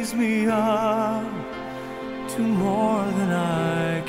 raise me up to more than I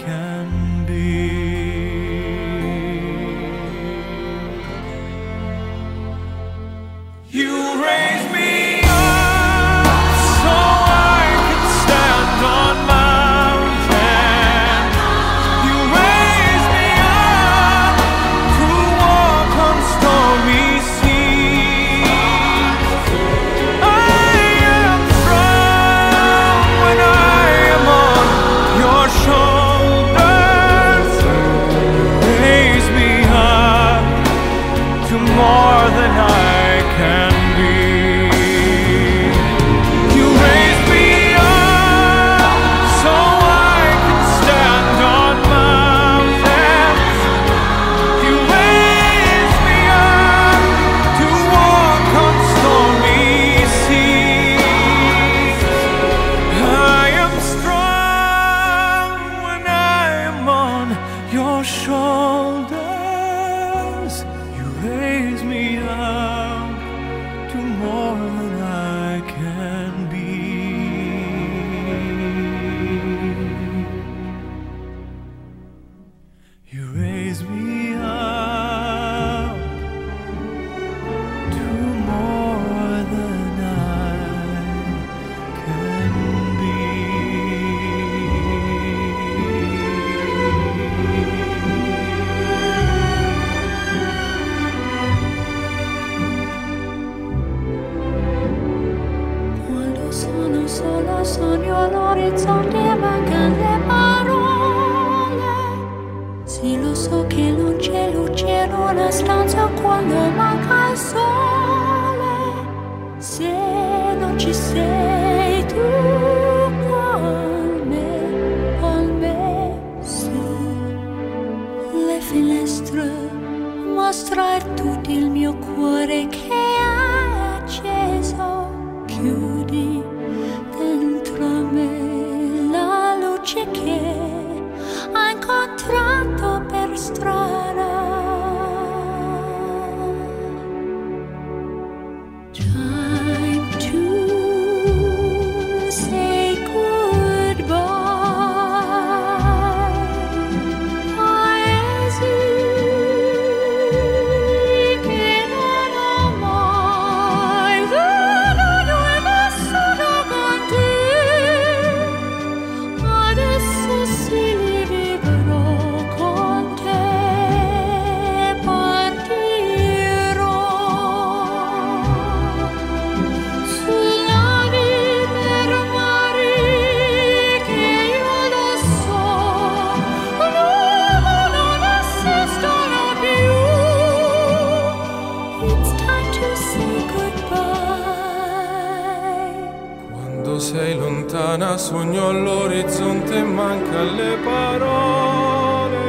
sogno all'orizzonte manca le parole.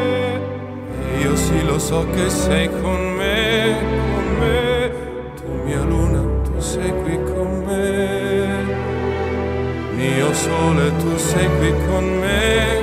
Io sì lo so che sei con me con me. Tu mia luna tu sei qui con me. Mio sole tu sei qui con me.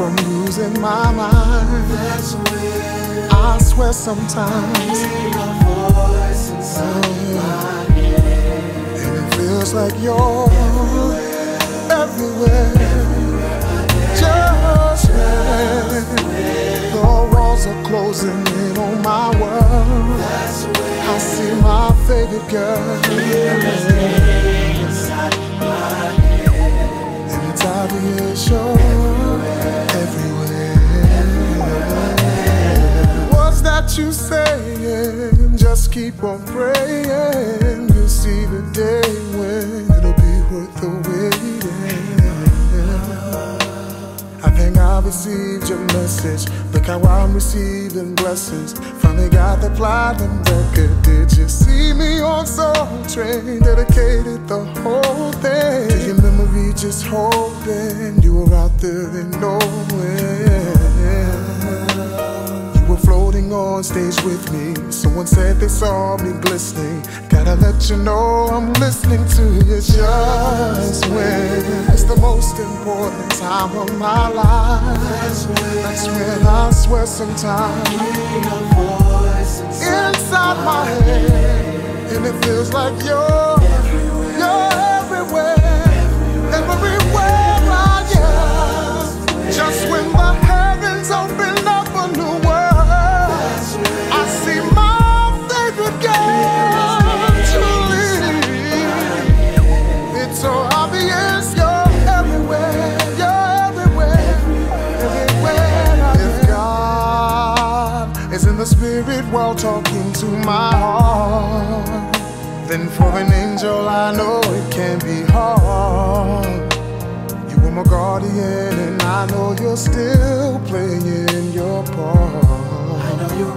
From losing my mind. That's when I swear sometimes. Oh, yeah. And it feels like you're everywhere. Just when the walls are closing in on my world. I see my favorite girl. Inside my head. Anytime retaliation everywhere. That you saying? Just keep on praying. You'll see the day when it'll be worth the waiting. I think I received your message. Look how I'm receiving blessings. Finally got the platinum record. Did you see me on Soul Train? Dedicated the whole thing to your memory. Just hoping you were out there and nowhere. On stage with me. Someone said they saw me glistening. Gotta let you know I'm listening to you just when it's the most important time of my life. That's when I swear sometimes inside my head, and it feels like you're my heart, then for an angel I know it can be hard. You were my guardian, and I know you're still playing your part. I know you're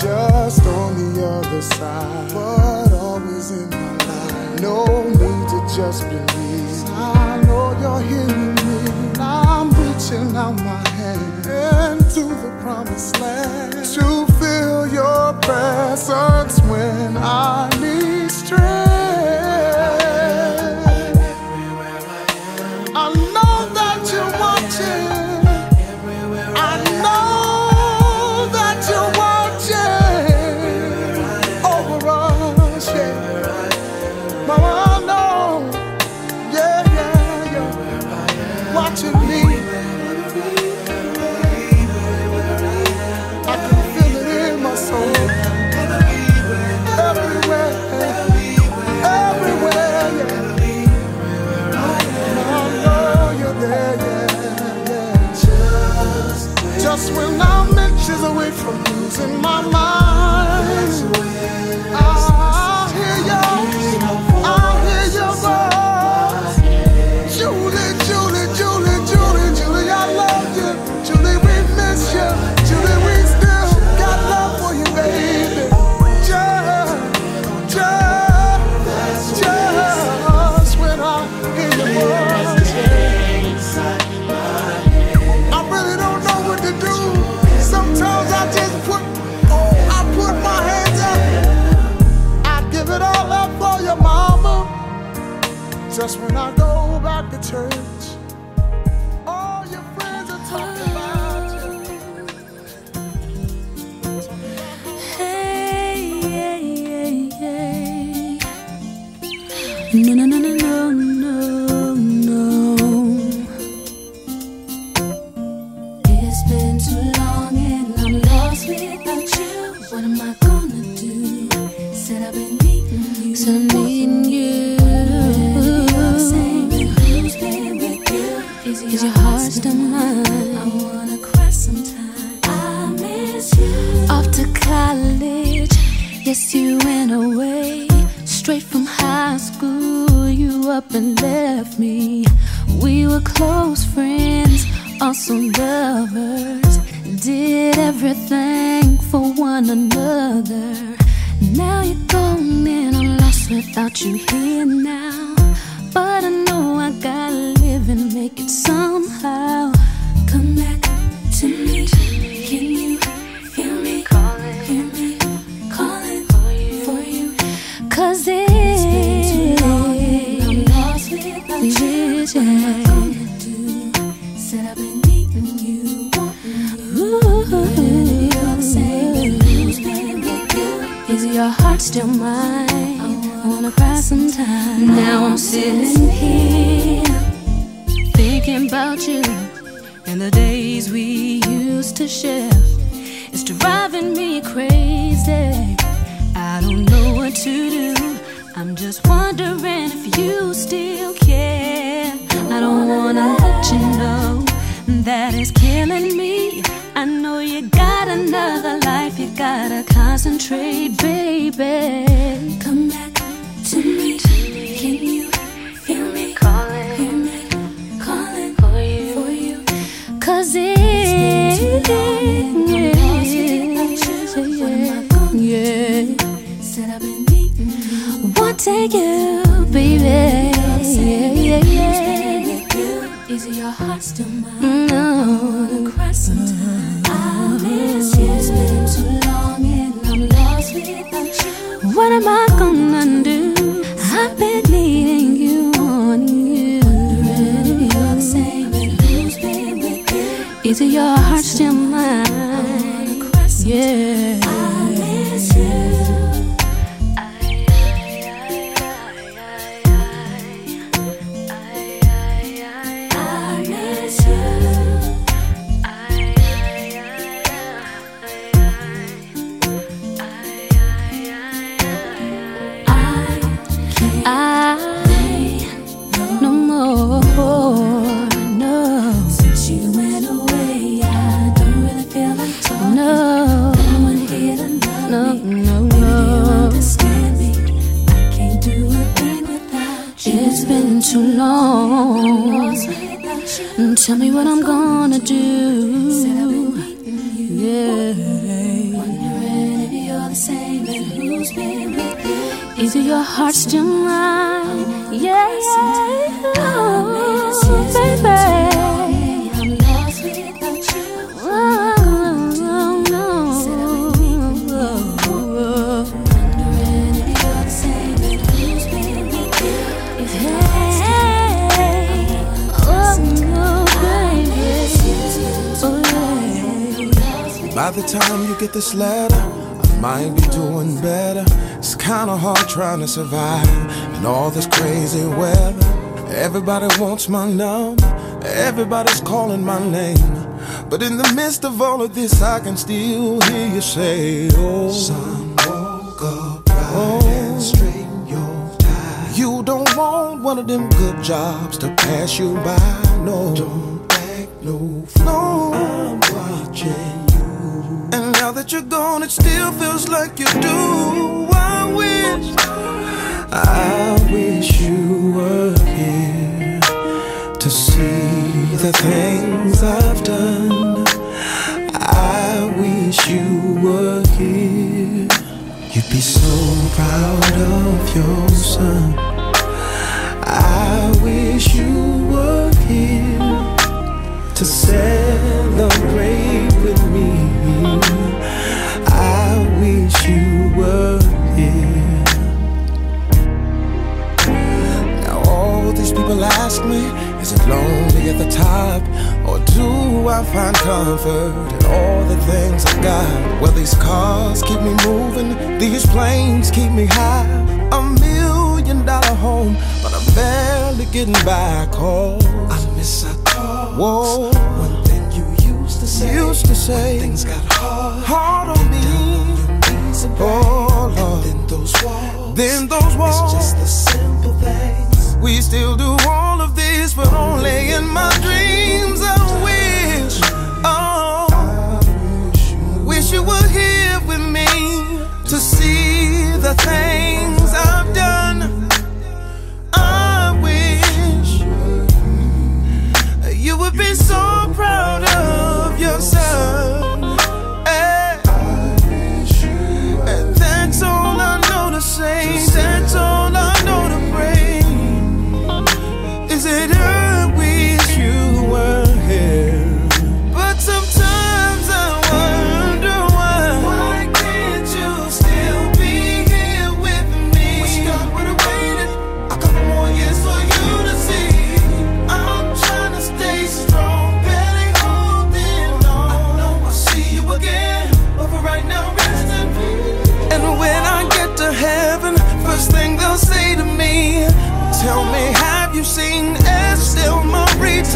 just on the other side, but always in my life. No need to just believe. I know you're hearing me. I'm reaching out my hand to the promised land to feel your presence when I need strength. Off to college, yes, you went away. straight from high school, you up and left me. We were close friends, also lovers. Did everything for one another. Now you're gone and I'm lost without you here now. But I know I gotta live and make it somehow. Is your heart still mine? I wanna cry sometimes. Now I'm sitting here thinking about you and the days we used to share. It's driving me crazy. I don't know what to do. I'm just wondering if you still care. I don't wanna let you know that it's killing me. I know you got another life, you gotta concentrate, baby. Come back to me. Can you feel me? Calling, hear me? Calling for you. For you. Cause it, yeah, Said I've been you. Take you, baby. Yeah, yeah, yeah. Is your heart still mine? No. Cry sometime. I miss you. It's been too long and I'm lost without you. What am I gonna do? I've been needing you, wanting you. Wondering if you're the same and who's been with you. Is your heart still mine? Yeah. You. Mm, Tell me what I'm gonna do. Yeah. Wondering and your heart still mine? Yeah, By the time you get this letter, I might be doing better. It's kinda hard trying to survive in all this crazy weather. Everybody wants my number, everybody's calling my name. But in the midst of all of this, I can still hear you say, Oh, son, woke up oh, right and straighten your tie. You don't want one of them good jobs to pass you by, no. Don't act no fool. I'm watching you. And now that you're gone, it still feels like you do. I wish, I wish you were here to see the things I've done. I wish you were here. You'd be so proud of your son. I wish you were here to celebrate were here. Now all these people ask me, is it lonely at the top? Or do I find comfort in all the things I got? Well, these cars keep me moving, these planes keep me high. A million dollar home, but I'm barely getting back home. I miss our talk. Whoa. One thing you used to say. Used to say. Things got hard. Hard on me. Oh Lord. then those walls. Then those walls. It's just the simple things. We still do all of this, but only in my dreams. I wish. Oh. Wish you were here with me to see the things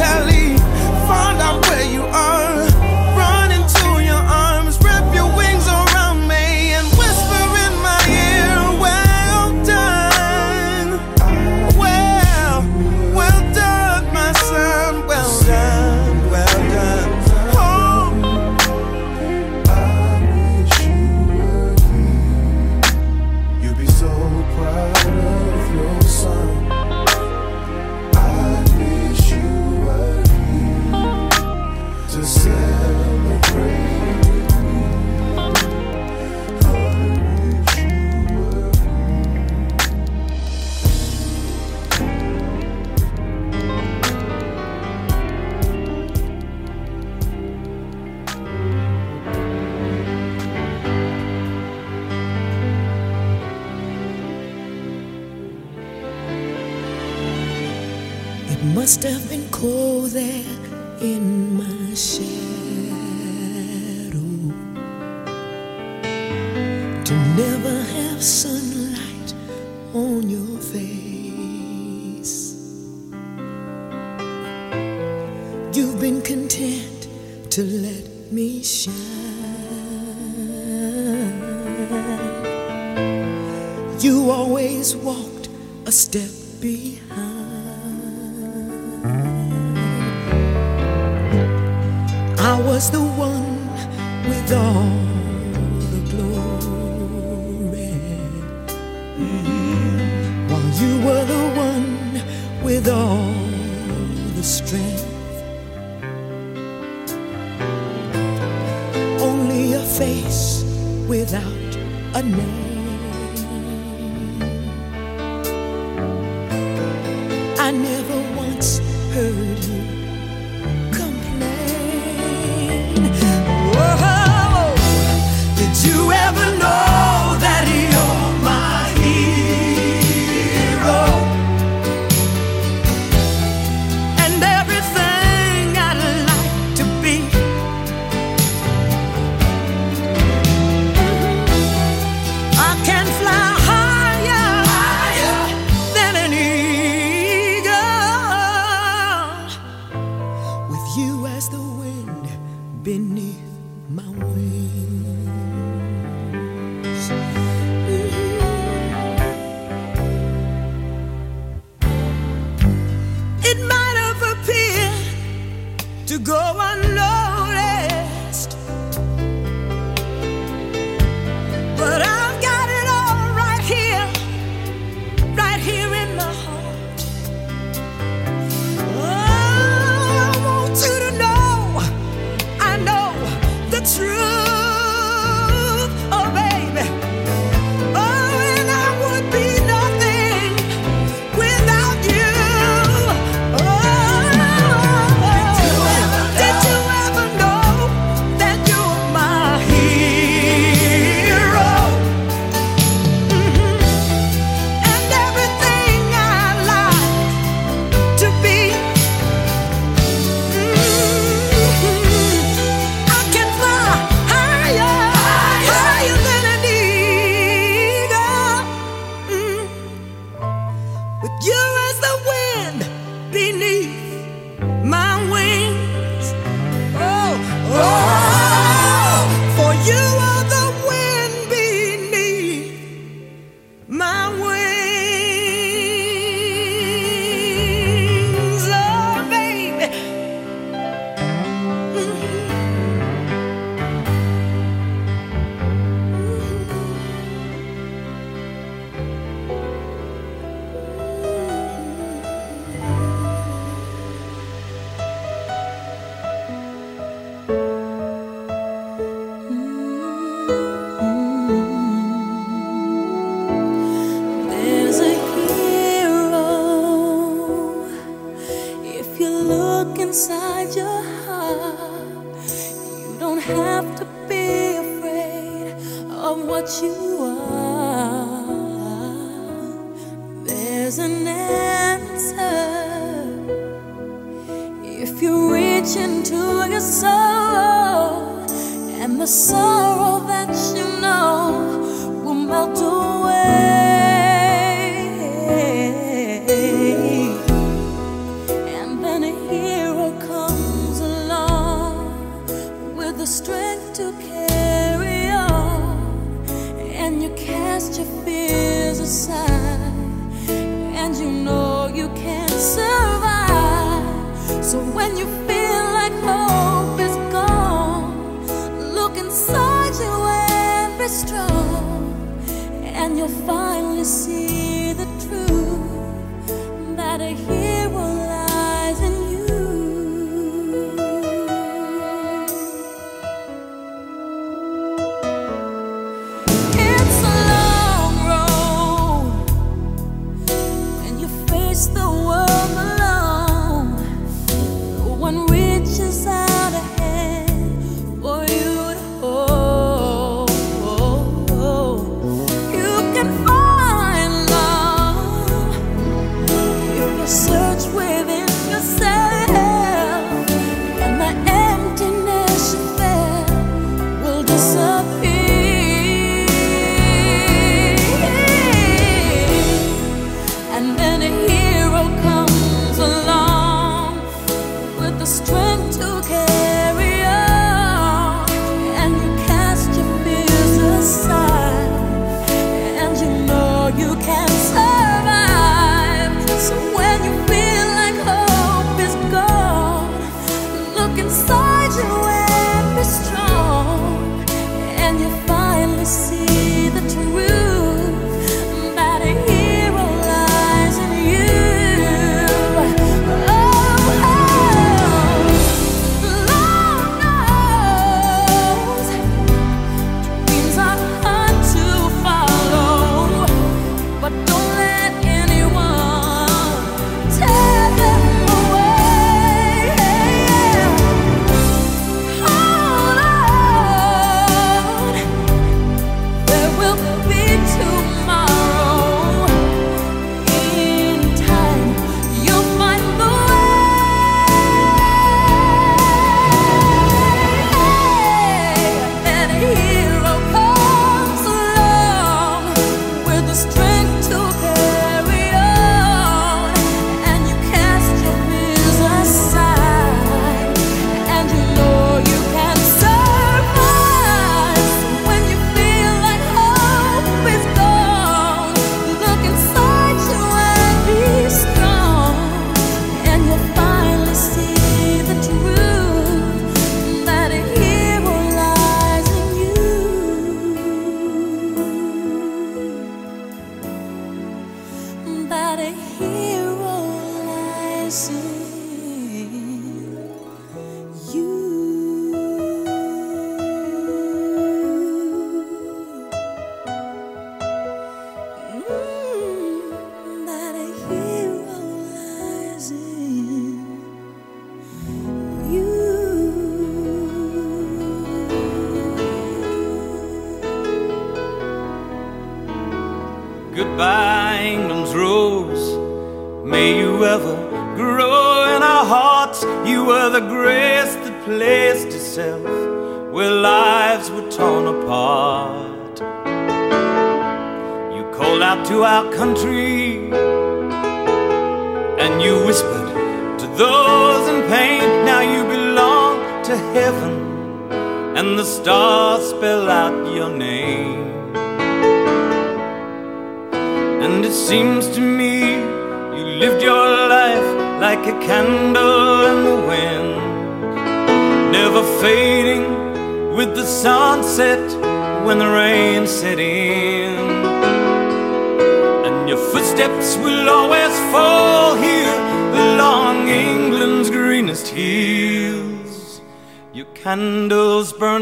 telling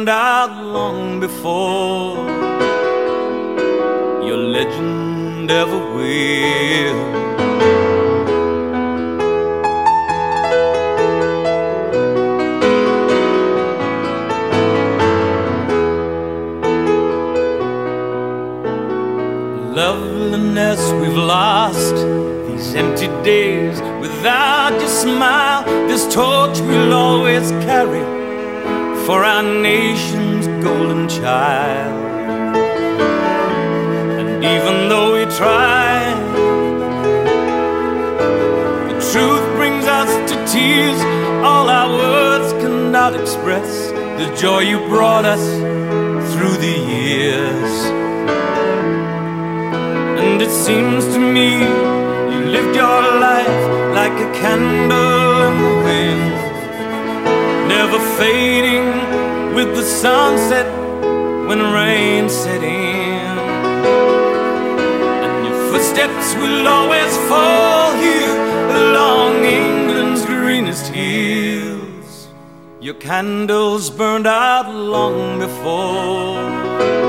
burned out long before. Your legend ever will. loveliness we've lost these empty days. Without your smile this torch we'll always carry for our nation's golden child. And even though we try the truth brings us to tears. All our words cannot express the joy you brought us through the years. And it seems to me you lived your life like a candle never fading with the sunset when rain set in. And your footsteps will always fall here along England's greenest hills. Your candles burned out long before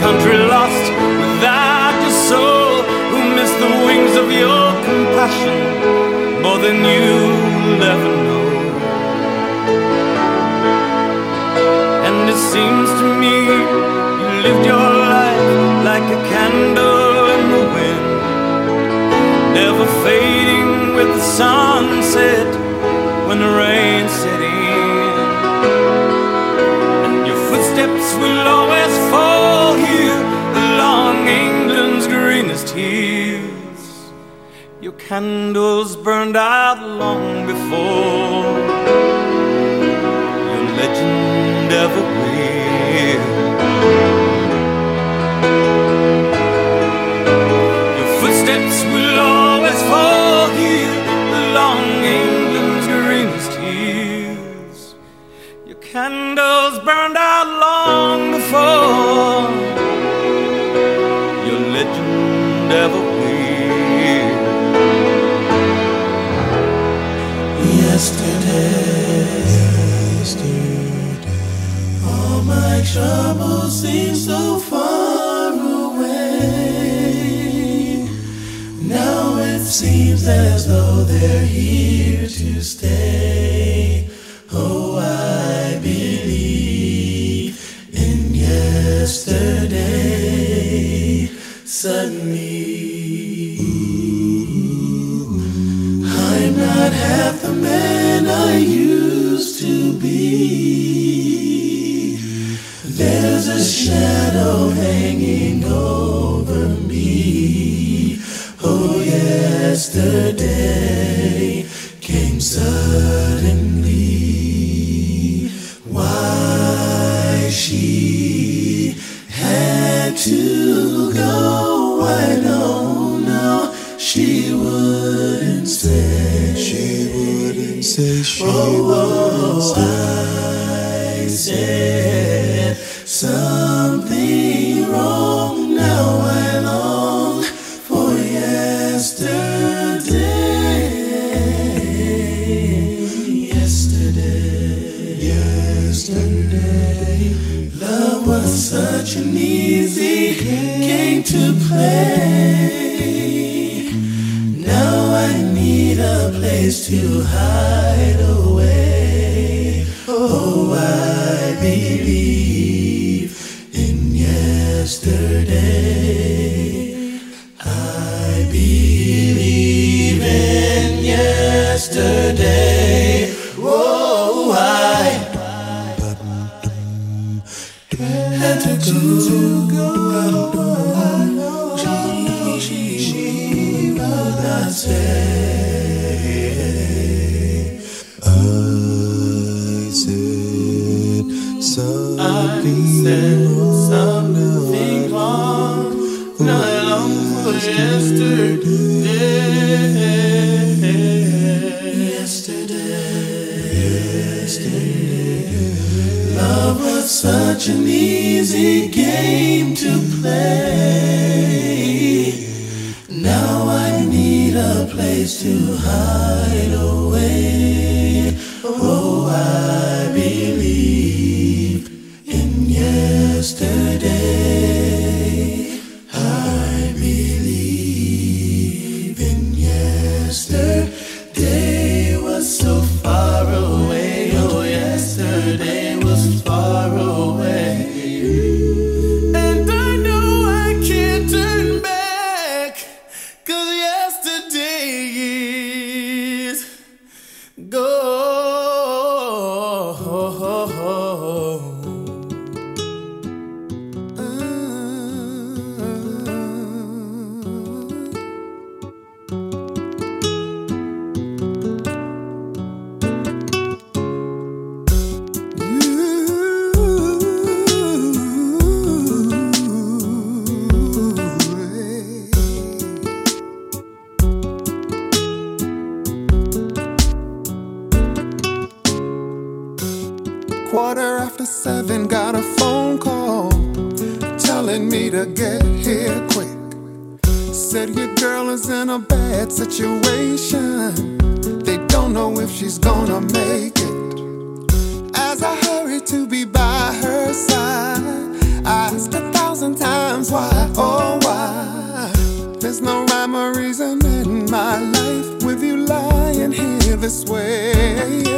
country lost without your soul, who missed the wings of your compassion more than you'll ever know. And it seems to me you lived your life like a candle in the wind, never fading with the sunset when the rain set in. And your footsteps will always fall England's greenest hills. Your candles burned out long before your legend ever will. All my troubles seem so far away. Now it seems as though they're here to stay. Oh, I believe in yesterday. Suddenly, I'm not half the man I used to be. Shadow hanging over me. Oh, yesterday situation. They don't know if she's gonna make it. As I hurry to be by her side, I ask a thousand times why, oh why. There's no rhyme or reason in my life with you lying here this way.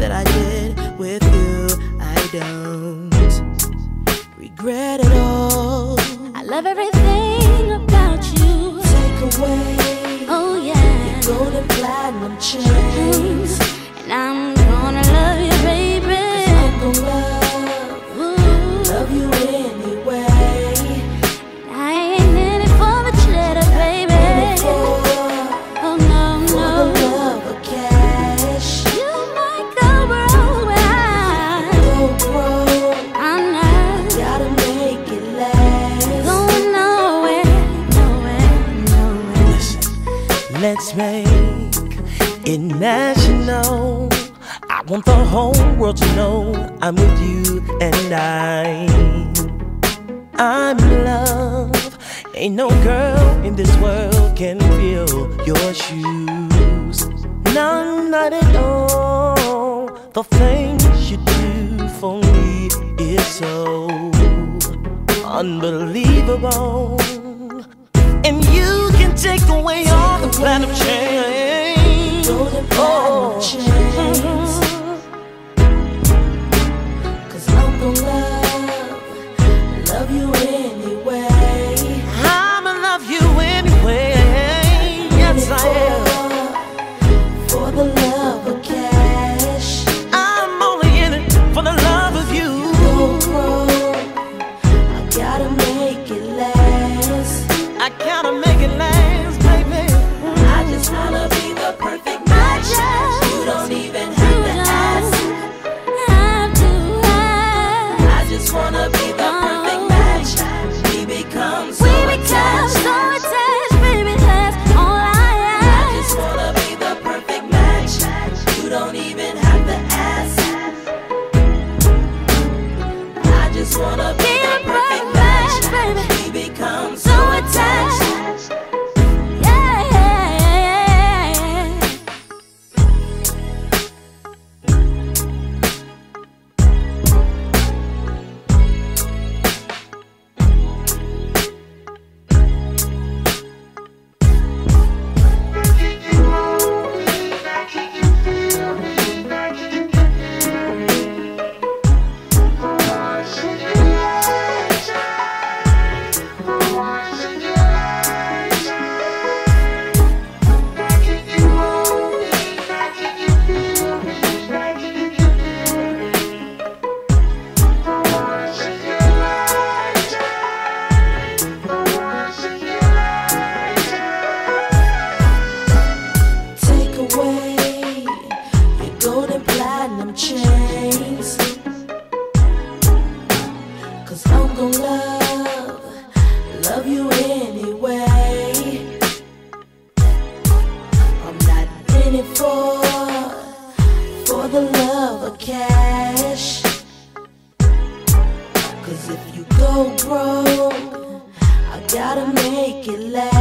that I did with you. I don't regret it all. I love everything about you. Take away. Oh, yeah. Your golden platinum chains. Mm-hmm. international. I want the whole world to know I'm with you and I. I'm in love. Ain't no girl in this world can fill your shoes. No, not at all. The things you do for me is so unbelievable. And you can take away all the planet change oh. Cause I'm gon' love, love you anyway. I'm not in it for, for the love of cash. Cause if you go broke, I gotta make it last.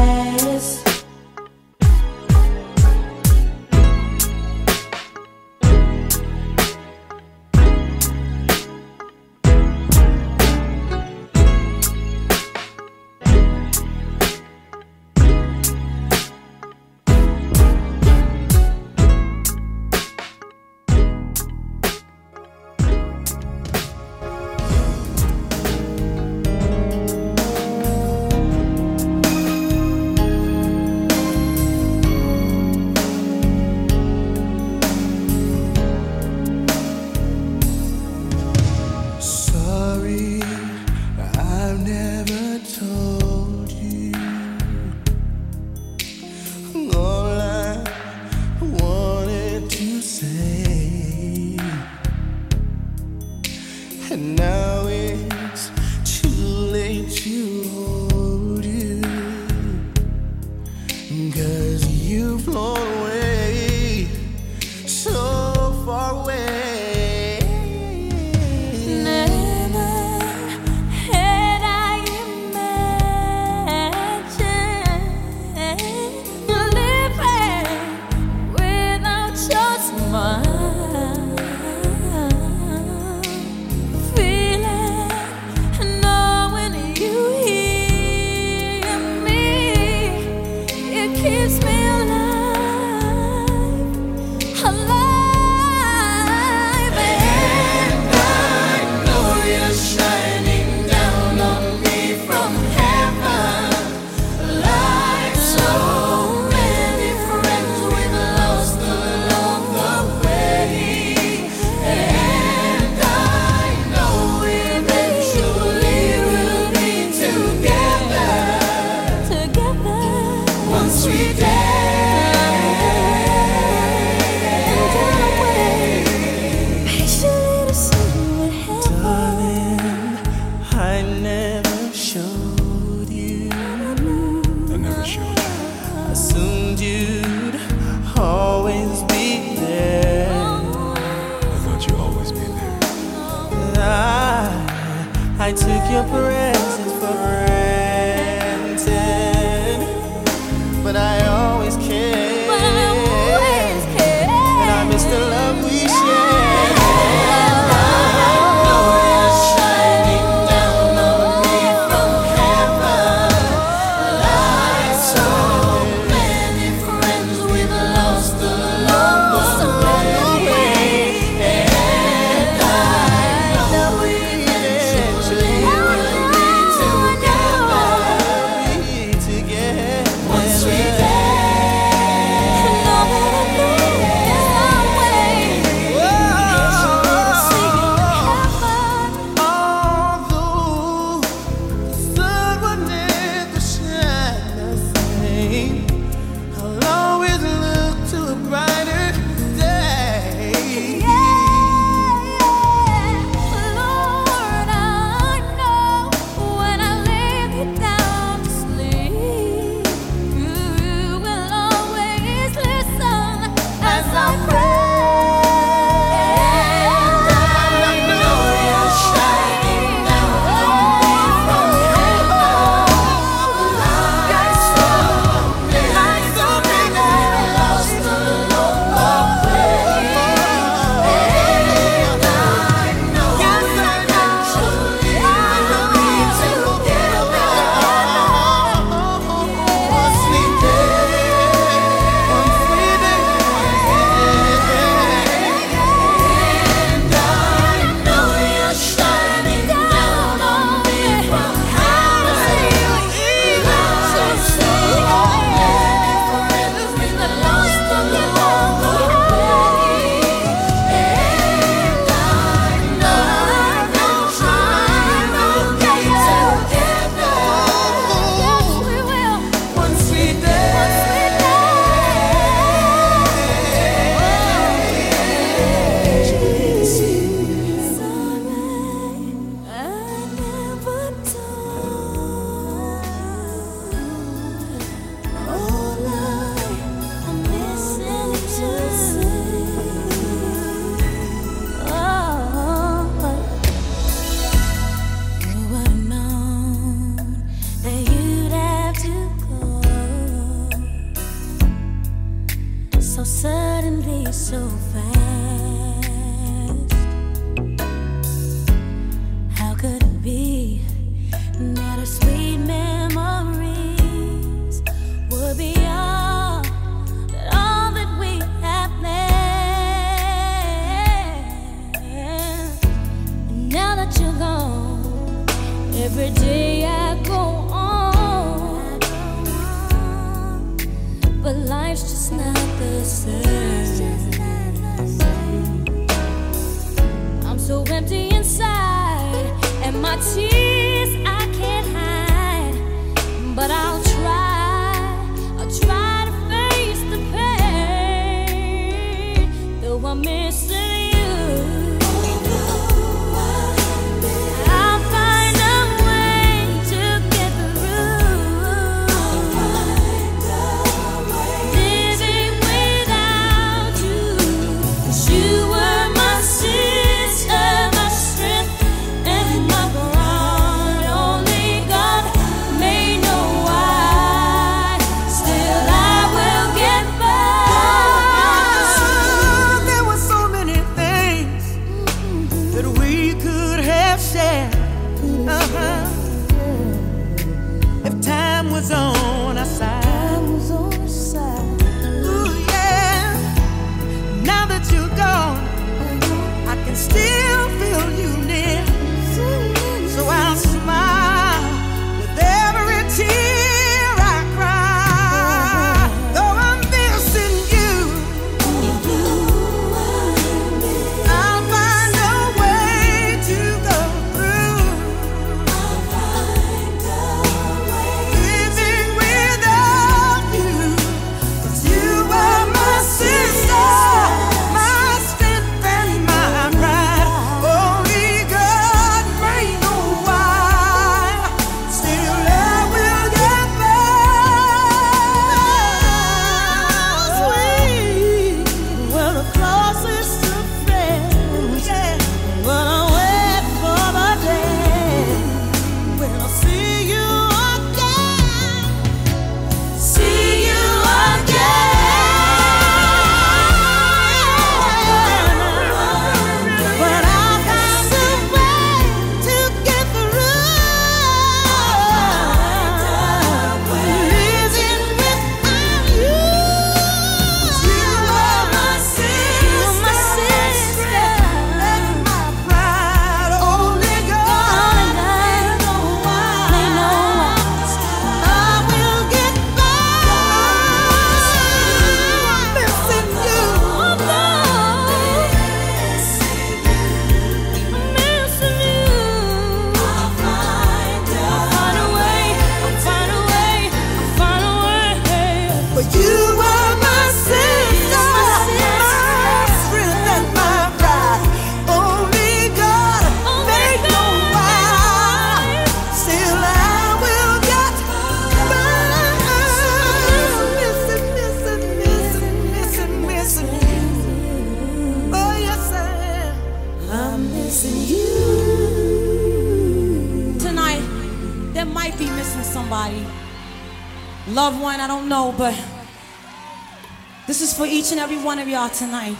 for each and every one of y'all tonight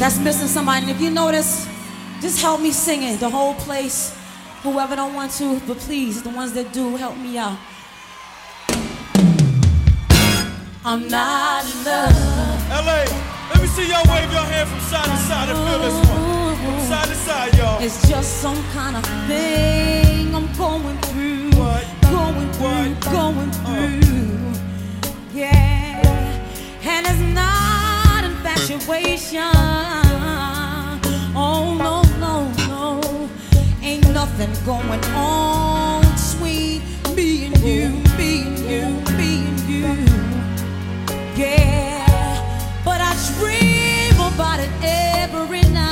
that's missing somebody. And if you notice, just help me sing it, the whole place. Whoever don't want to, but please, the ones that do, help me out. I'm not in love. LA, let me see y'all wave your hand from side to side and feel this one. From side to side, y'all. It's just some kind of thing I'm going through. What? Going through, what? going uh. through. Uh. Yeah it's not infatuation. Oh no, no, no, ain't nothing going on between me and you, me and you, me and you. Yeah, but I dream about it every night.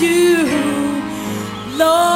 you, Lord.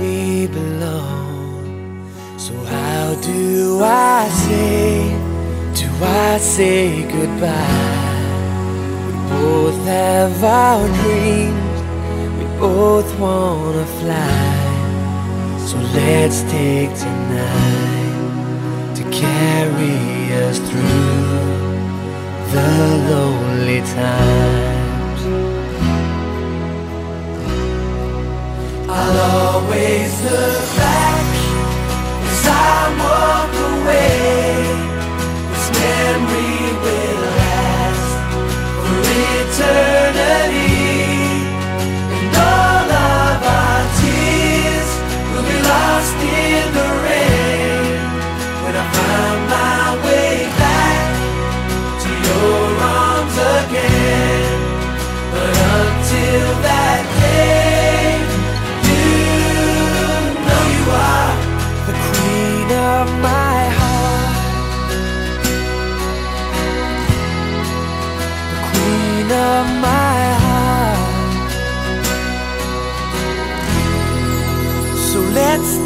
we belong. So, how do I say, do I say goodbye? We both have our dreams, we both wanna fly. So, let's take tonight to carry us through the lonely time. I'll always look back as I walk away. This memory will last for eternity.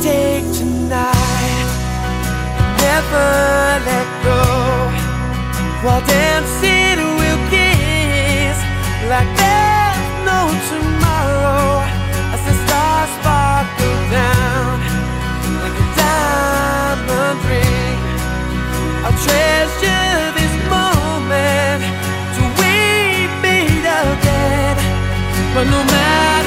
take tonight. Never let go. While dancing, we'll kiss like there's no tomorrow. As the stars sparkle down like a diamond ring, I'll treasure this moment to we meet again. But no matter.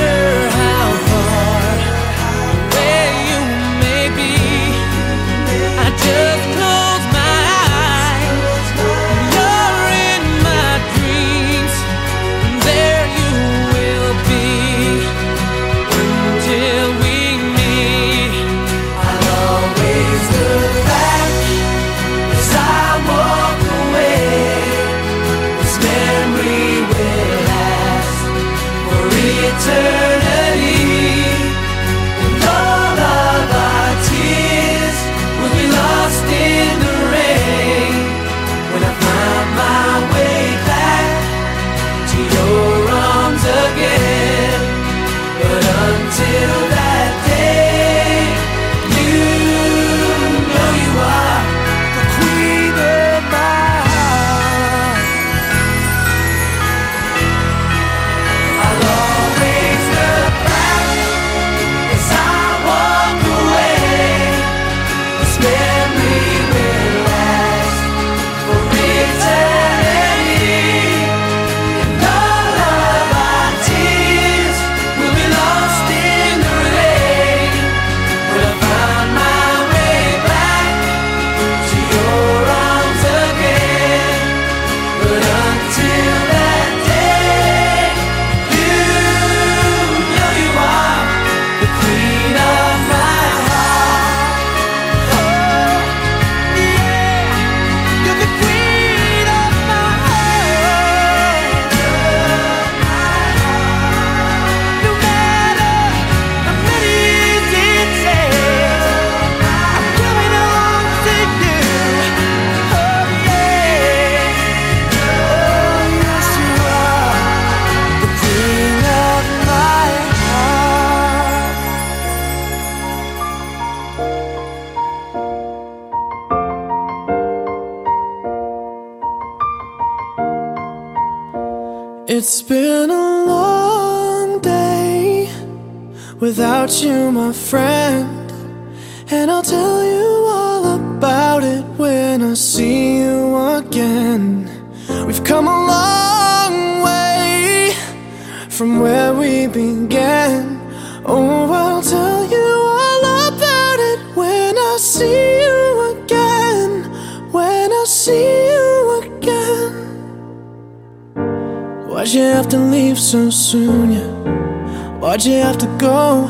Why'd you have to go?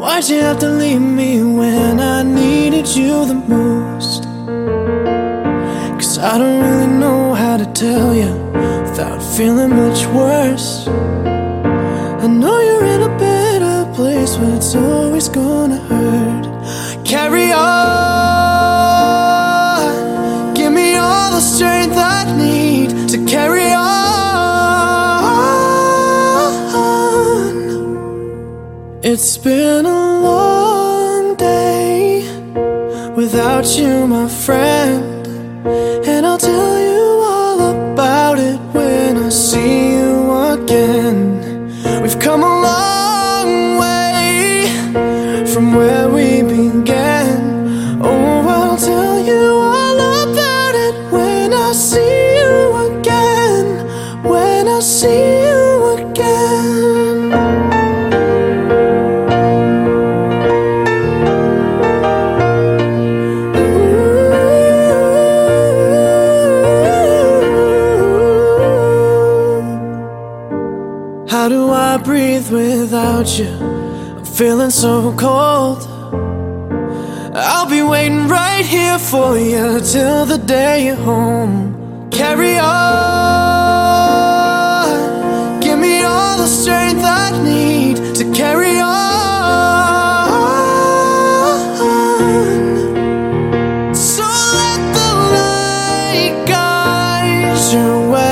Why'd you have to leave me when I needed you the most? Cause I don't really know how to tell you without feeling much It's been so cold. I'll be waiting right here for you till the day you're home. Carry on, give me all the strength I need to carry on. So let the light guide your way.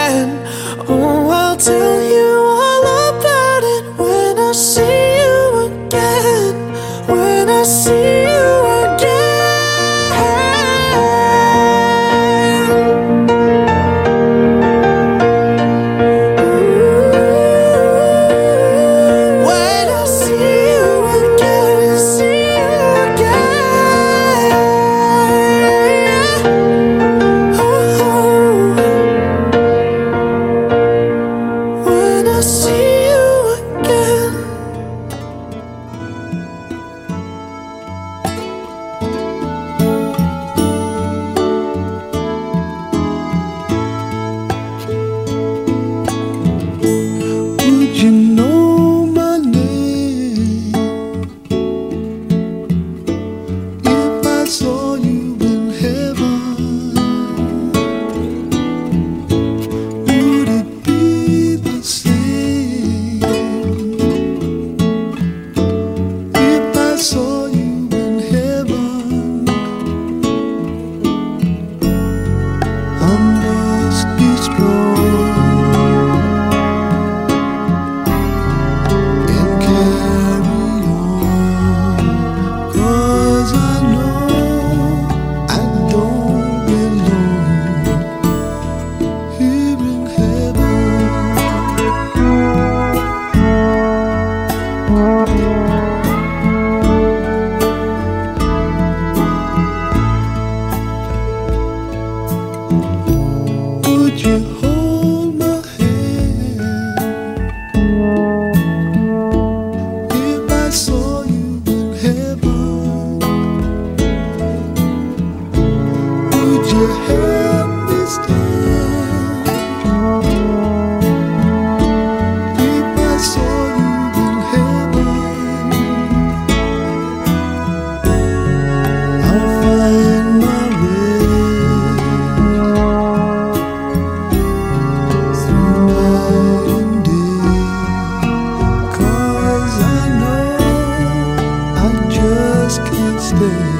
baby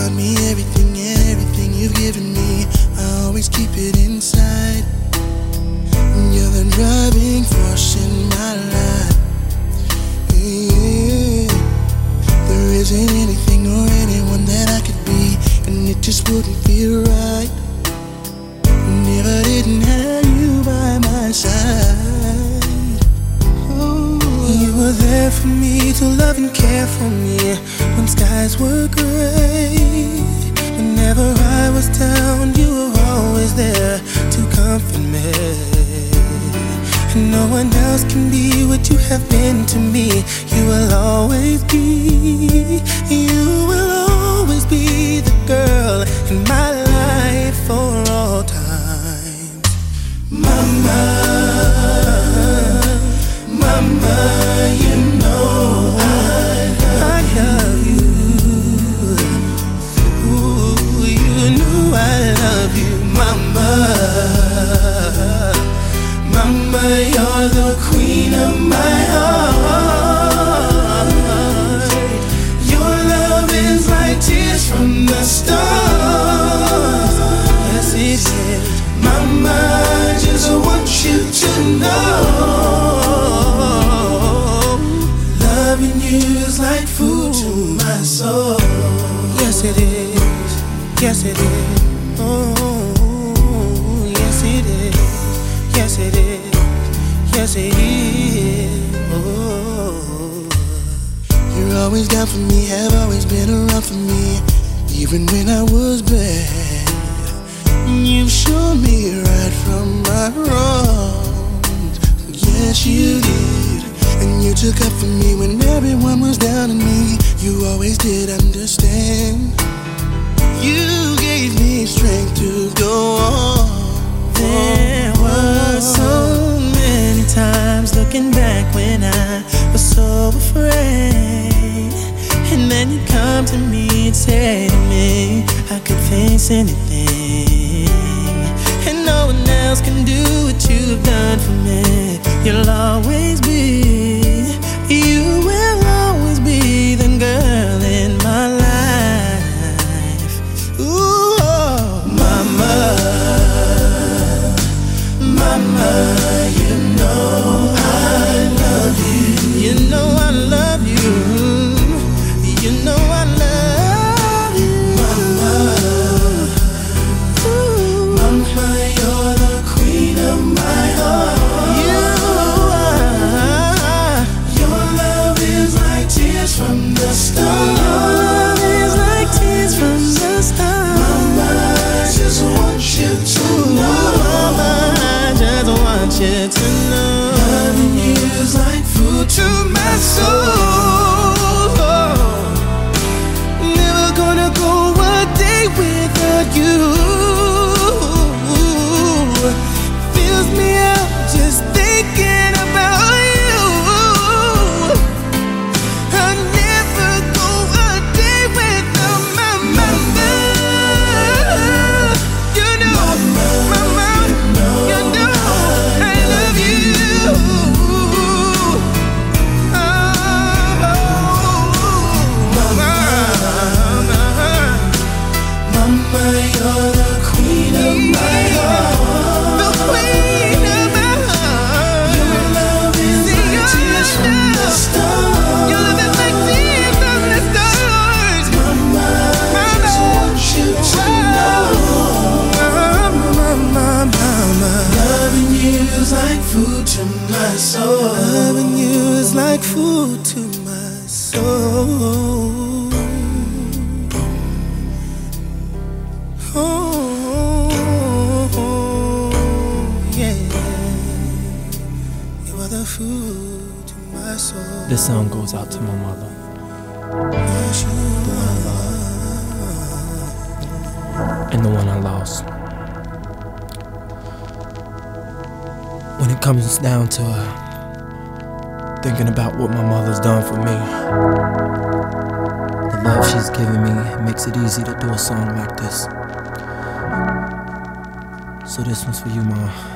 about me, everything, everything you've given me. I always keep it inside. You're the driving force in my life. Yeah. There isn't anything or anyone that I could be, and it just wouldn't feel right. Never didn't have you by my side. Were there for me to love and care for me when skies were gray. Whenever I was down, you were always there to comfort me. And no one else can be what you have been to me. You will always be, you will always be the girl in my life for all time. Mama, the queen always down for me, have always been around for me, even when I was bad. You've shown me right from my wrongs. Yes, you did. And you took up for me when everyone was down on me. You always did understand. You gave me strength to go on. There were so many times looking back when I was so afraid. And then you come to me and say to me, I could face anything. And no one else can do what you've done for me. You'll always be, you to know. Loving you is like food to my soul. This for you, Ma.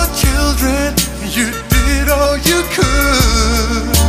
Your children, you did all you could.